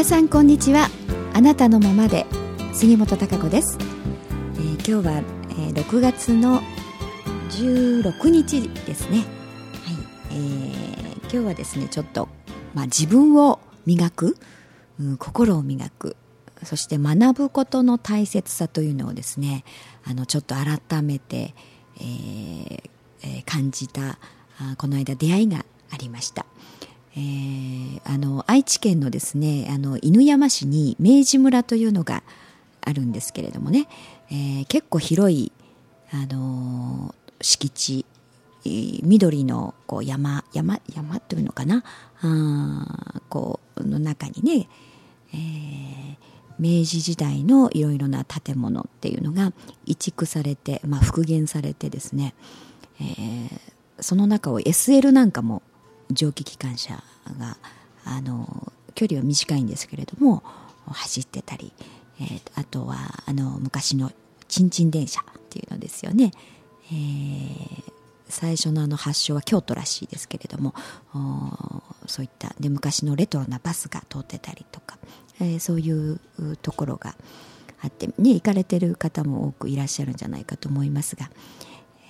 皆さんこんにちは。あなたのままで。杉本孝子です、えー、今日は、えー、6月の16日ですね。はい、えー、今日はですねちょっと、まあ、自分を磨く、うん、心を磨くそして学ぶことの大切さというのをですねあのちょっと改めて、えーえー、感じたあこの間出会いがありました。えー、あの愛知県のですねあの犬山市に明治村というのがあるんですけれどもね、えー、結構広い、あのー、敷地緑のこう山山山というのかなあこうの中にね、えー、明治時代のいろいろな建物っていうのが移築されて、まあ、復元されてですね、えー、その中を SL なんかも蒸気機関車があの距離は短いんですけれども走ってたり、えー、あとはあの昔のちんちん電車っていうのですよね、えー、最初のあの発祥は京都らしいですけれどもそういったで昔のレトロなバスが通ってたりとか、えー、そういうところがあって、ね、行かれてる方も多くいらっしゃるんじゃないかと思いますが、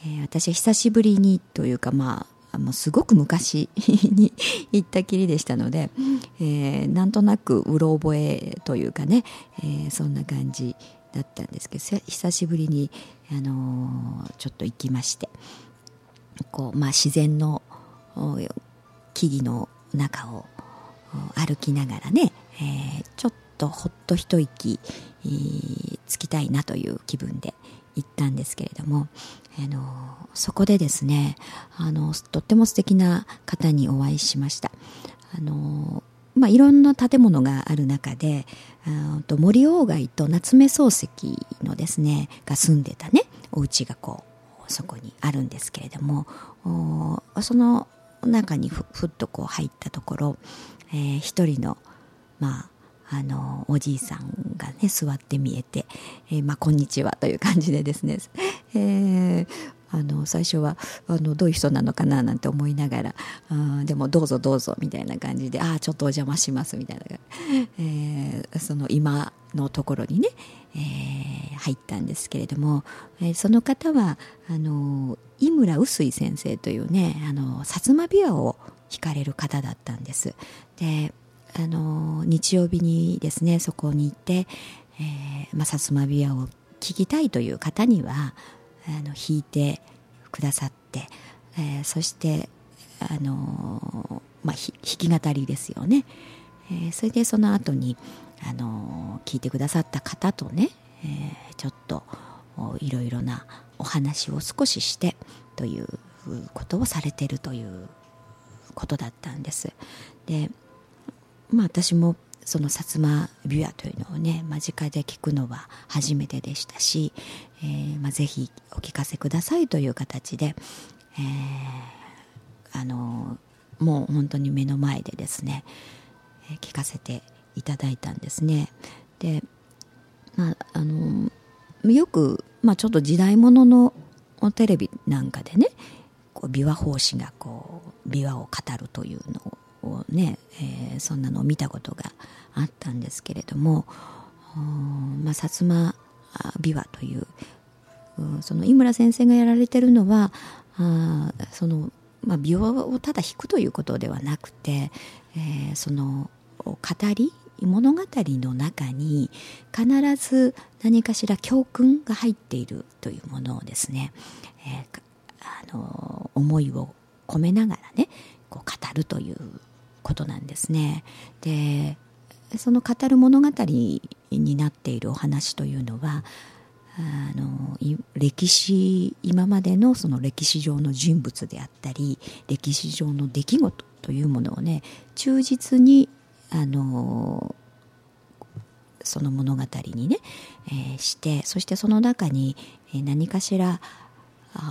えー、私は久しぶりにというかまあもうすごく昔に行ったきりでしたので、えー、なんとなくうろ覚えというかね、えー、そんな感じだったんですけど久しぶりに、あのー、ちょっと行きましてこう、まあ、自然の木々の中を歩きながらね、えー、ちょっとほっと一息つきたいなという気分で行ったんですけれども、あのそこでですねあのとっても素敵な方にお会いしました。あの、まあ、いろんな建物がある中であと森鴎外と夏目漱石のですねが住んでたねお家がこうそこにあるんですけれどもその中にふふっとこう入ったところ、えー、一人のまああのおじいさんがね座って見えて、えー、まあ、こんにちはという感じでですね、えー、あの最初はあのどういう人なのかななんて思いながらあでもどうぞどうぞみたいな感じでああちょっとお邪魔しますみたいな、えー、その今のところにね、えー、入ったんですけれども、えー、その方はあの井村臼井先生というねあの薩摩琵琶を弾かれる方だったんです。であの日曜日にですねそこに行って、えーまあ、薩摩琵琶を聴きたいという方にはあの弾いてくださって、えー、そしてあの、まあ、弾き語りですよね、えー、それでその後にあの聞いてくださった方とね、え、ちょっといろいろなお話を少ししてということをされてるということだったんです。でまあ、私もその薩摩琵琶というのをね間近で聞くのは初めてでしたし、えーまあ、ぜひお聞かせくださいという形で、えー、あのもう本当に目の前でですね、えー、聞かせていただいたんですね。で、まあ、あのよく、まあ、ちょっと時代物ののテレビなんかでねこう琵琶法師がこう琵琶を語るというのををね、えー、そんなのを見たことがあったんですけれども、まあ、薩摩琵琶というその井村先生がやられてるのはあその、まあ、琵琶をただ弾くということではなくて、えー、その語り物語の中に必ず何かしら教訓が入っているというものをですね、えー、あの思いを込めながらねこう語るということなんですね。でその語る物語になっているお話というのはあの歴史今までのその歴史上の人物であったり歴史上の出来事というものをね忠実にあのその物語にね、えー、してそしてその中に何かしら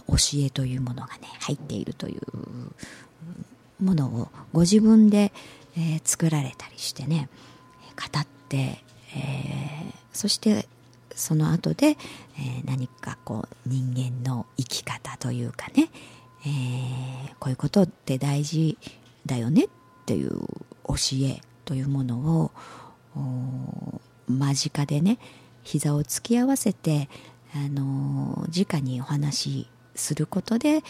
教えというものがね入っているというものをご自分で、えー、作られたりしてね語って、えー、そしてその後で、えー、何かこう人間の生き方というかね、えー、こういうことって大事だよねっていう教えというものを間近でね膝を突き合わせてあの直にお話しすることで、え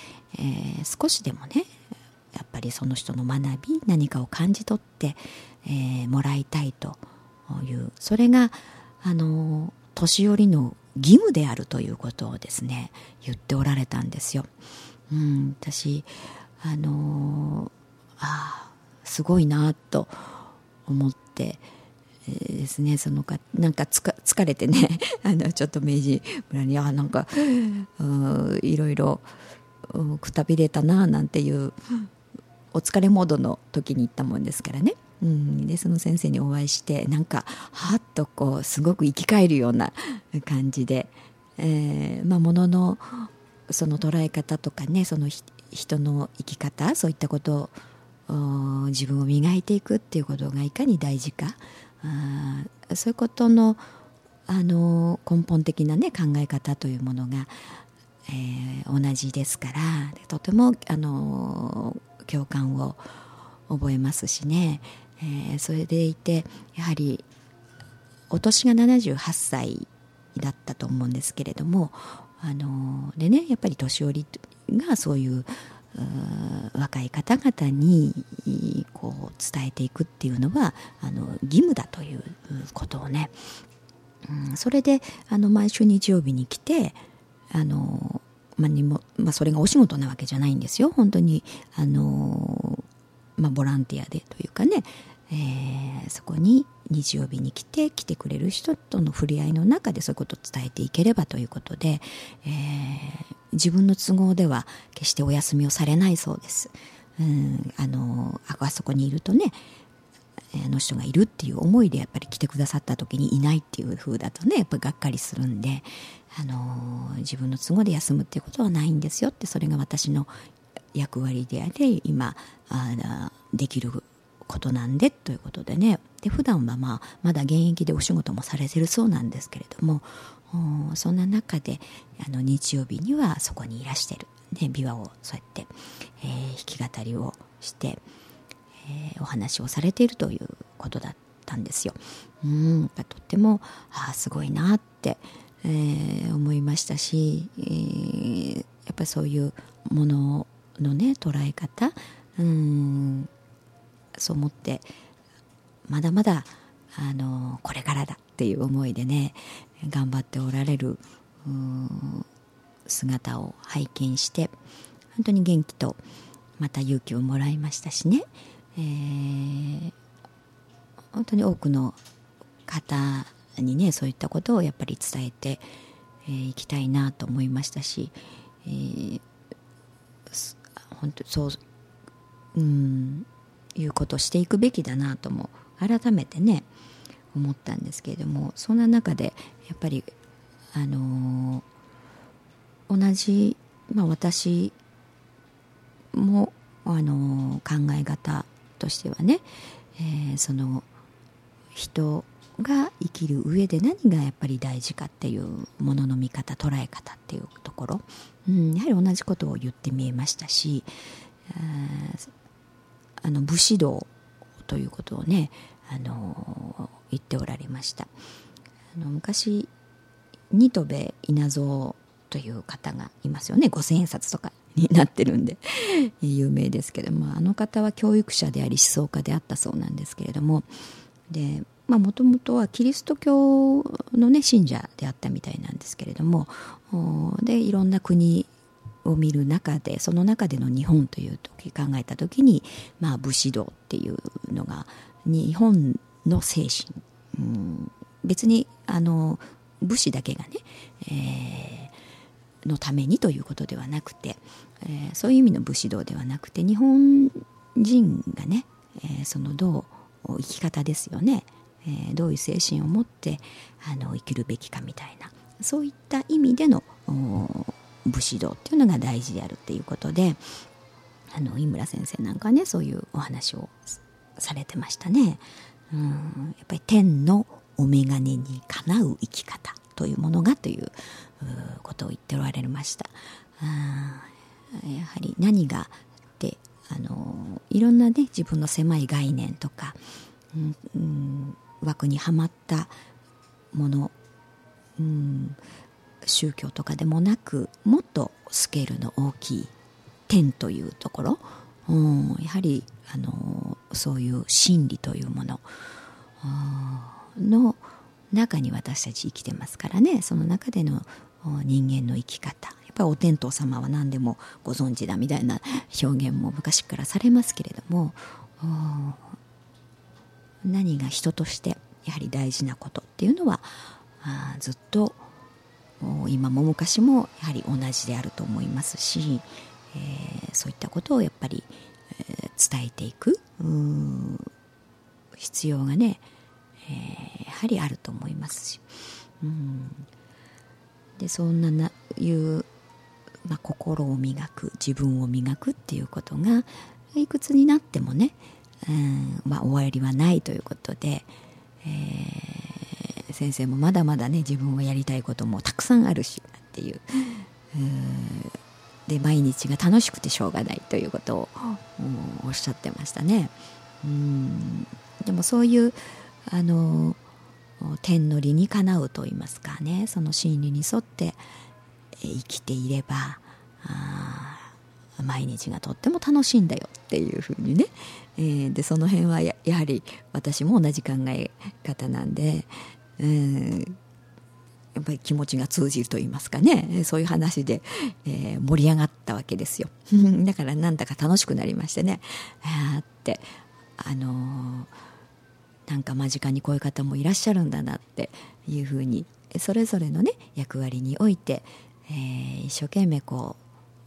ー、少しでもねやっぱりその人の学び何かを感じ取って、えー、もらいたいというそれがあの年寄りの義務であるということをですね言っておられたんですよ。うん、私あのあすごいなと思って、え、ですねそのかなんかつか疲れてね あのちょっと明治村にあなんかいろいろくたびれたななんていうお疲れモードの時に行ったもんですからね。うん、でその先生にお会いしてなんかはっとこうすごく生き返るような 感じで、えーまあ、もののその捉え方とかねその人の生き方そういったことを自分を磨いていくっていうことがいかに大事かあそういうことのあの根本的な、ね、考え方というものが、えー、同じですからとてもあの共感を覚えますしね、えー、それでいてやはりお年が78歳だったと思うんですけれどもあのでねやっぱり年寄りがそういう若い方々にこう伝えていくっていうのはあの義務だということをね、うん、それであの毎週日曜日に来てあの、まあにもまあ、それがお仕事なわけじゃないんですよ。本当にあの、まあ、ボランティアでというかね、えー、そこに日曜日に来て来てくれる人との触れ合いの中でそういうことを伝えていければということで、えー、自分の都合では決してお休みをされないそうです。うん、あのあそこにいるとねあの人がいるっていう思いでやっぱり来てくださった時にいないっていう風だとねやっぱりがっかりするんで、あの自分の都合で休むっていうことはないんですよってそれが私の役割であり今あできることなんでということでねで普段はまあまだ現役でお仕事もされてるそうなんですけれどもそんな中であの日曜日にはそこにいらしてる、ね、琵琶をそうやって、えー、弾き語りをして、えー、お話をされているということだったんですよ。うんとってもあすごいなって、えー、思いましたし、えー、やっぱりそういうもののね捉え方うんそう思ってまだまだあのこれからだっていう思いでね頑張っておられる姿を拝見して本当に元気とまた勇気をもらいましたしね、えー、本当に多くの方にねそういったことをやっぱり伝えてい、えー、きたいなと思いましたし、えー、本当そううんいうことをしていくべきだなとも改めてね思ったんですけれどもそんな中でやっぱりあのー、同じ、まあ、私も、あのー、考え方としてはね、えー、その人が生きる上で何がやっぱり大事かっていうものの見方捉え方っていうところ、うん、やはり同じことを言ってみえましたしあの武士道ということをねあの言っておられました。あの昔新戸稲造という方がいますよね。五千円札とかになってるんで 有名ですけどもあの方は教育者であり思想家であったそうなんですけれどもでもともとはキリスト教の、ね、信者であったみたいなんですけれどもでいろんな国を見る中でその中での日本という時考えた時に、まあ、武士道っていうのが日本の精神、うん、別にあの武士だけがね、えー、のためにということではなくて、えー、そういう意味の武士道ではなくて日本人がね、えー、そのどう生き方ですよね、えー、どういう精神を持ってあの生きるべきかみたいなそういった意味での武士道っていうのが大事であるっていうことであの井村先生なんかねそういうお話をされてましたね。うんやっぱり天のお眼鏡にかなう生き方というものがということを言っておられました。やはり何がってあのいろんなね自分の狭い概念とか、うんうん、枠にはまったもの、うん、宗教とかでもなくもっとスケールの大きい天というところ、うん、やはりあのそういう真理というもの。の中に私たち生きてますからね。その中での人間の生き方。やっぱりお天道様は何でもご存知だみたいな表現も昔からされますけれども。何が人としてやはり大事なことっていうのはあずっと今も昔もやはり同じであると思いますし、えー、そういったことをやっぱり、えー、伝えていく必要がね、えー、やはりあると思いますし、うん。でそんなないう、まあ、心を磨く自分を磨くっていうことがいくつになってもね、うんまあ、終わりはないということで、えー、先生もまだまだね自分はやりたいこともたくさんあるしっていう。うで毎日が楽しくてしょうがないということをおっしゃってましたね。うんでもそういうあの天の理にかなうと言いますかねその真理に沿って生きていれば毎日がとっても楽しいんだよっていうふうにね、えー、でその辺はやはり私も同じ考え方なんで、えー、やっぱり気持ちが通じると言いますかね。そういう話で、えー、盛り上がったわけですよ。だからなんだか楽しくなりましてね。あってあのー、なんか間近にこういう方もいらっしゃるんだなっていうふうにそれぞれのね役割において、えー、一生懸命こ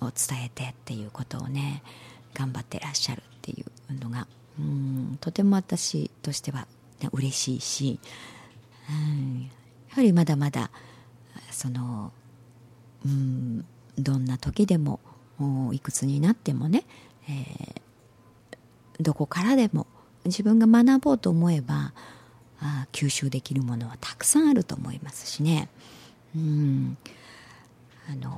う伝えてっていうことをね頑張ってらっしゃるっていうのがうんとても私としては、ね、嬉しいし、やはりまだまだそのうんどんな時でもいくつになってもね、えー、どこからでも自分が学ぼうと思えばあ吸収できるものはたくさんあると思いますしね。うんあの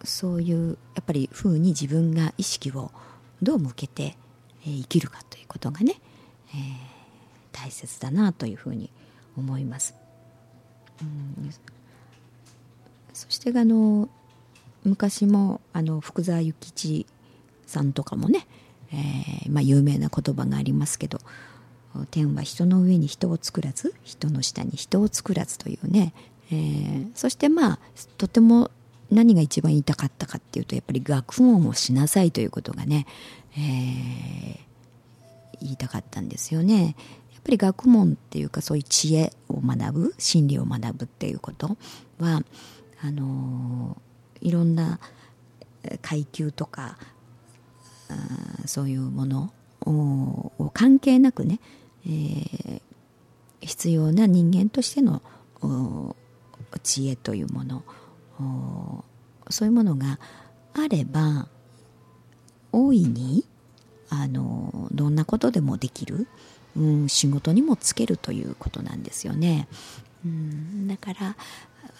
ー、そういうやっぱりふうに自分が意識をどう向けて、え、生きるかということがね、えー、大切だなというふうに思います。うんそしてあの昔もあの福沢諭吉さんとかもね、えー、まあ、有名な言葉がありますけど天は人の上に人を作らず人の下に人を作らずというね、えー、そしてまあとても何が一番言いたかったかっていうとやっぱり学問をしなさいということがね、えー、言いたかったんですよね。っぱり学問っていうかそういう知恵を学ぶ真理を学ぶっていうことはあの、いろんな階級とかそういうものを関係なくね、えー、必要な人間としての知恵というものそういうものがあれば大いにあのどんなことでもできる、うん、仕事にもつけるということなんですよね。うん、だか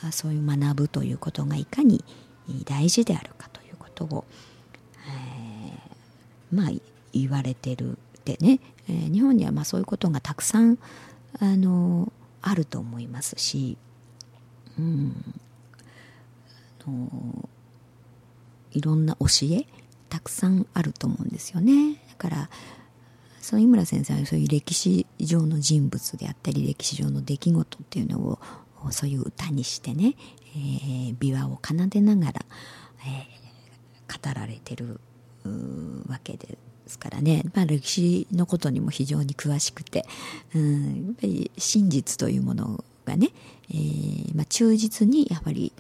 らそういう学ぶということがいかに大事であるかということを、まあ、言われてるでね、えー、日本にはまあそういうことがたくさんあのあると思いますし、うん、あのいろんな教えたくさんあると思うんですよねだからその井村先生はそういう歴史上の人物であったり歴史上の出来事っていうのをそういう歌にしてね、えー、琵琶を奏でながら、えー、語られてるわけですからね、まあ、歴史のことにも非常に詳しくて、うん、やっぱり真実というものがね、えー、まあ、忠実にやっぱり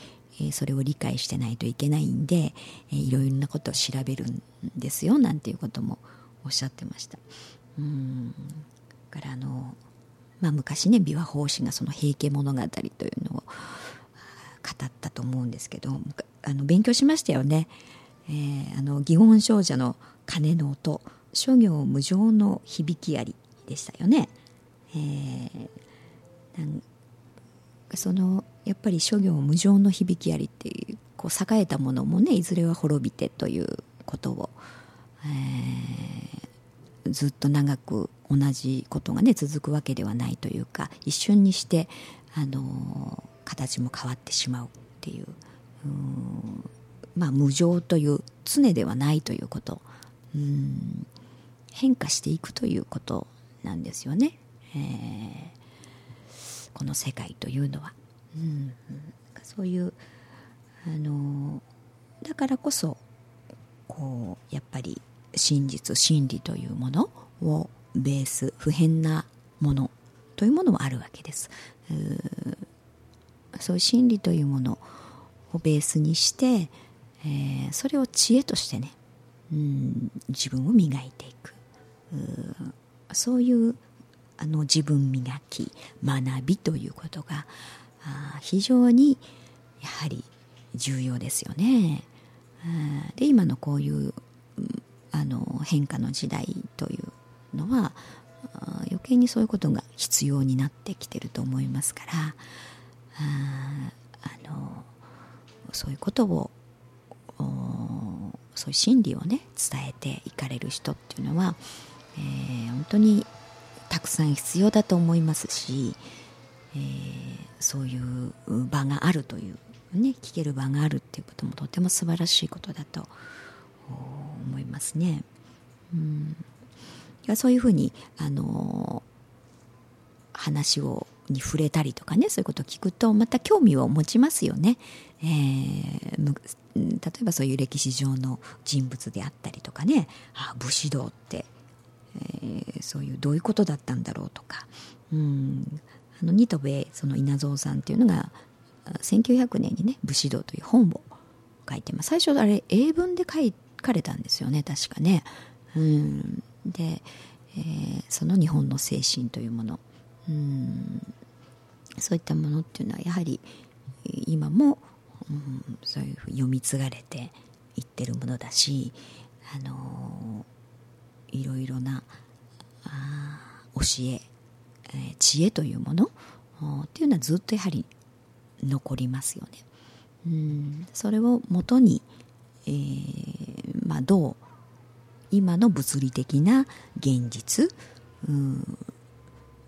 それを理解してないといけないんで、えいろいろなことを調べるんですよなんていうこともおっしゃってました。うんからあの、まあ、昔ね琵琶法師がその「平家物語」というのを語ったと思うんですけどあの勉強しましたよね。えー、あの祇園精舎の鐘の音諸行無常の響きありでしたよね。えー、なんそのやっぱり諸行無常の響きありっていうこう栄えたものもねいずれは滅びてということを、えー、ずっと長く同じことがね続くわけではないというか一瞬にしてあの形も変わってしまうっていうまあ無常という常ではないということ。うん変化していくということなんですよね、えー、この世界というのは、うん、そういうあのだからこそこうやっぱり真実真理というものをベース不変なものというものもあるわけですそういう真理というものをベースにして、えー、それを知恵としてねうん自分を磨いていくそういうあの自分磨き学びということが非常にやはり重要ですよね。で今のこういうあの変化の時代というのは余計にそういうことが必要になってきてると思いますからあのそういうことをそういう真理をね伝えていかれる人っていうのは、えー、本当にたくさん必要だと思いますし、えー、そういう場があるというね聞ける場があるっていうこともとても素晴らしいことだと思います思いますね。うん。そういうふうにあの話をに触れたりとかねそういうことを聞くとまた興味を持ちますよね。えー、例えばそういう歴史上の人物であったりとかね。あ武士道って、えー、そういうどういうことだったんだろうとか、うん、あの新渡戸その稲造さんっていうのが1900年にね「武士道」という本を書いてます。最初あれ英文で書いかれたんですよね確かね。うん、で、えー、その日本の精神というもの、うん、そういったものっていうのはやはり今も、うん、そういうふうに読み継がれていってるものだし、あのー、いろいろなあ教ええ、知恵というものっていうのはずっとやはり残りますよね。うんそれをもとに、えーまあ、どう今の物理的な現実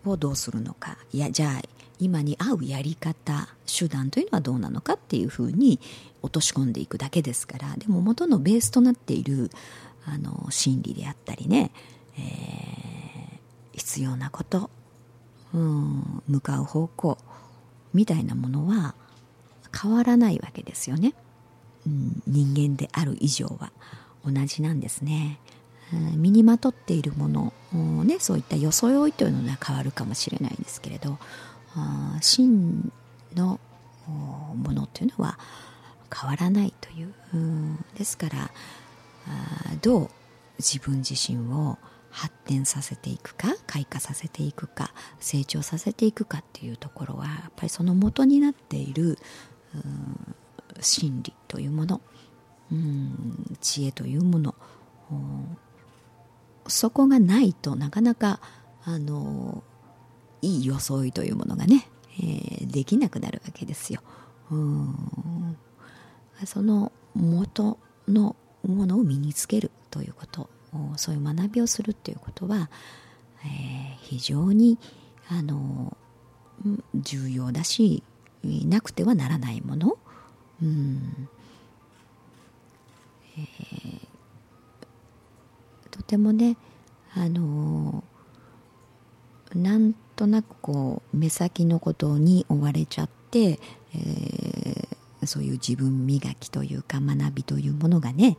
をどうするのか。いやじゃあ今に合うやり方手段というのはどうなのかっていうふうに落とし込んでいくだけですから。でも元のベースとなっているあの心理であったりね、えー、必要なことうん向かう方向みたいなものは変わらないわけですよね、うん、人間である以上は。同じなんですね、身にまとっているもの、ね、そういった装いというのは変わるかもしれないんですけれど真のものというのは変わらないという、ですからどう自分自身を発展させていくか開花させていくか成長させていくかっていうところはやっぱりその元になっている真理というものうん知恵というもの。そこがないとなかなかあのいい装いというものがね、えー、できなくなるわけですよ。うん。その元のものを身につけるということ。そういう学びをするっていうことは、えー、非常にあの重要だしなくてはならないもの、うん。えー、とてもねあのなんとなくこう目先のことに追われちゃって、えー、そういう自分磨きというか学びというものがね、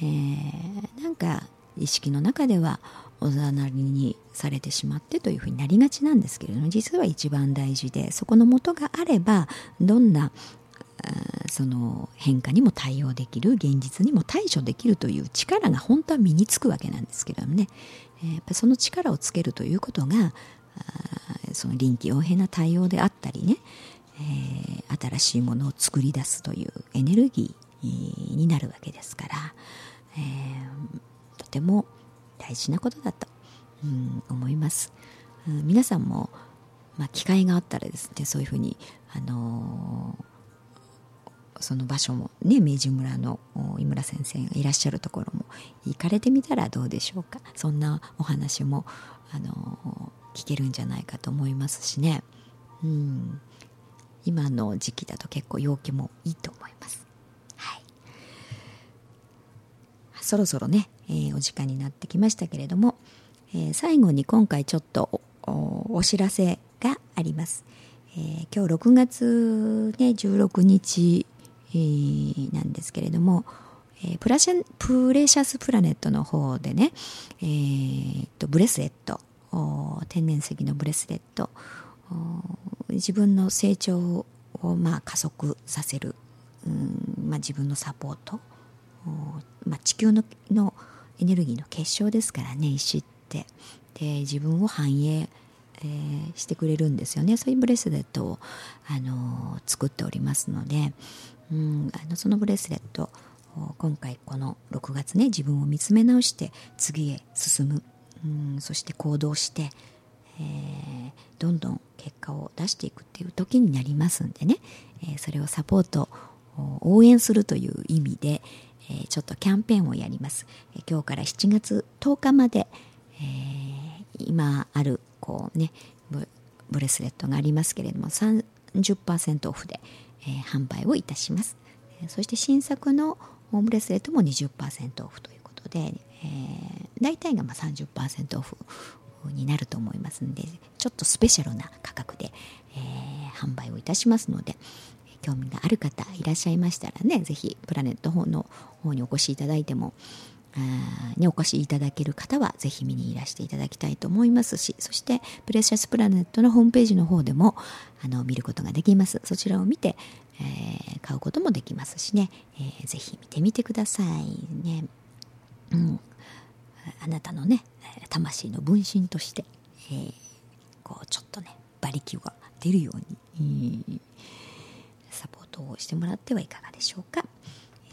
えー、なんか意識の中ではおざなりにされてしまってというふうになりがちなんですけれども実は一番大事でそこの元があればどんなその変化にも対応できる現実にも対処できるという力が本当は身につくわけなんですけれどもね、えやっぱその力をつけるということがその臨機応変な対応であったりね、えー、新しいものを作り出すというエネルギーになるわけですから、えーとても大事なことだと、うん、思います、うん、皆さんも、まあ、機会があったらですねそういうふうに、あのその場所もね明治村の井村先生がいらっしゃるところも行かれてみたらどうでしょうか？そんなお話もあの聞けるんじゃないかと思いますしねうん今の時期だと結構陽気もいいと思います。はい、そろそろね、えー、お時間になってきましたけれども、えー、最後に今回ちょっとお知らせがあります。えー、今日6月、ね、16日、えー、なんですけれども、えー、プラシャプレシャスプラネットの方でね、えー、とブレスレット天然石のブレスレット自分の成長をまあ加速させる、うんまあ、自分のサポート、まあ、地球ののエネルギーの結晶ですからね石って。で自分を反映、えー、してくれるんですよね。そういうブレスレットを、あのー、作っておりますので、うん、あのそのブレスレット今回この6月ね自分を見つめ直して次へ進む、うん、そして行動して、えー、どんどん結果を出していくっていう時になりますんでね、えー、それをサポート応援するという意味で、えー、ちょっとキャンペーンをやります、え今日から7月10日まで、え今あるこうねブレスレットがありますけれども30%オフで、え販売をいたします、えそして新作のブレスレットも20%オフということで、えー、大体がまあ30%オフになると思いますのでちょっとスペシャルな価格で、え、販売をいたしますので興味がある方いらっしゃいましたらね是非プラネット方の方にお越しいただいてもにお越しいただける方はぜひ見にいらしていただきたいと思いますしそしてプレシャスプラネットのホームページの方でもあの見ることができます。そちらを見て、えー、買うこともできますしね、えー、ぜひ見てみてくださいね、うん、あなたのね魂の分身として、えー、こうちょっとね馬力が出るように、えー、サポートをしてもらってはいかがでしょうか、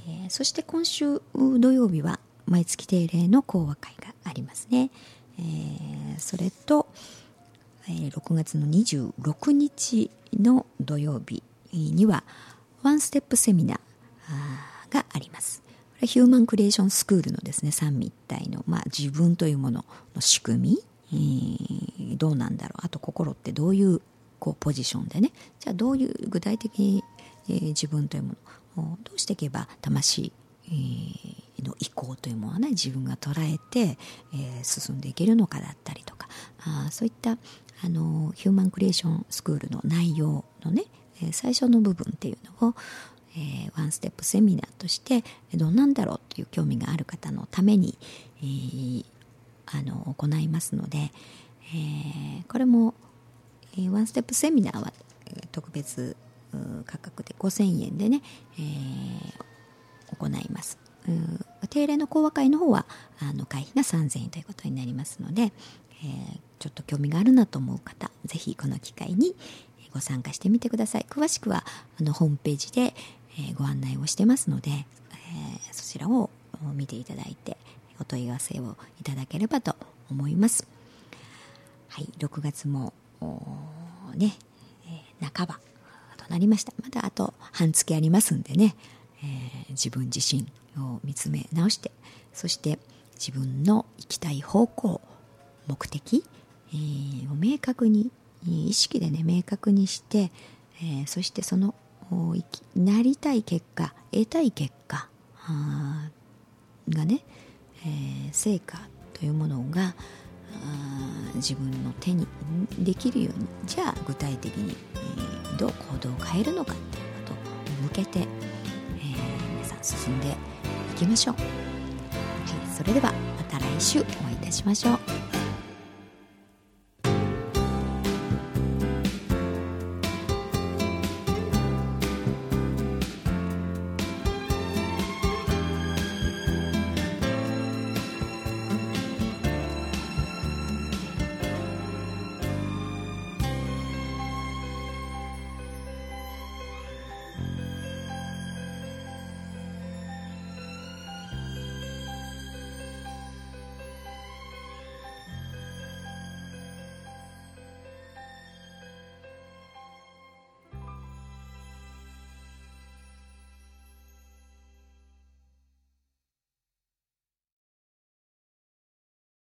えー、そして今週土曜日は毎月定例の講話会がありますね、えー、それと、えー、6月の26日の土曜日にはワンステップセミナーがあります。これヒューマンクリエーションスクールのですね三位一体の、まあ、自分というものの仕組み、えー、どうなんだろうあと心ってどういうこうポジションでねじゃあどういう具体的に、えー、自分というものをどうしていけば魂、えー、の意向というものはね自分が捉えて、えー、進んでいけるのかだったりとかあそういったあのヒューマンクリエーションスクールの内容のね最初の部分っていうのをえー、ワンステップセミナーとしてどうなんだろうっていう興味がある方のために、えー、あの行いますので、え、これも、え、ワンステップセミナーは特別価格で5000円でね、え、行います。う定例の講話会の方はあの会費が3000円ということになりますので、えー、ちょっと興味があるなと思う方ぜひこの機会にご参加してみてください詳しくはあのホームページで、えご案内をしてますので、えそちらを見ていただいてお問い合わせをいただければと思います。はい、6月もね、え半ばとなりました。まだあと半月ありますんでね、えー、自分自身を見つめ直して、そして自分の行きたい方向、目的、えー、を明確に意識でね明確にして、えー、そしてそのなりたい結果得たい結果がね、えー、成果というものが自分の手にできるようにじゃあ具体的に、えー、どう行動を変えるのかっていうことに向けて、えー、皆さん進んでいきましょう、はい、それではまた来週お会いいたしましょう。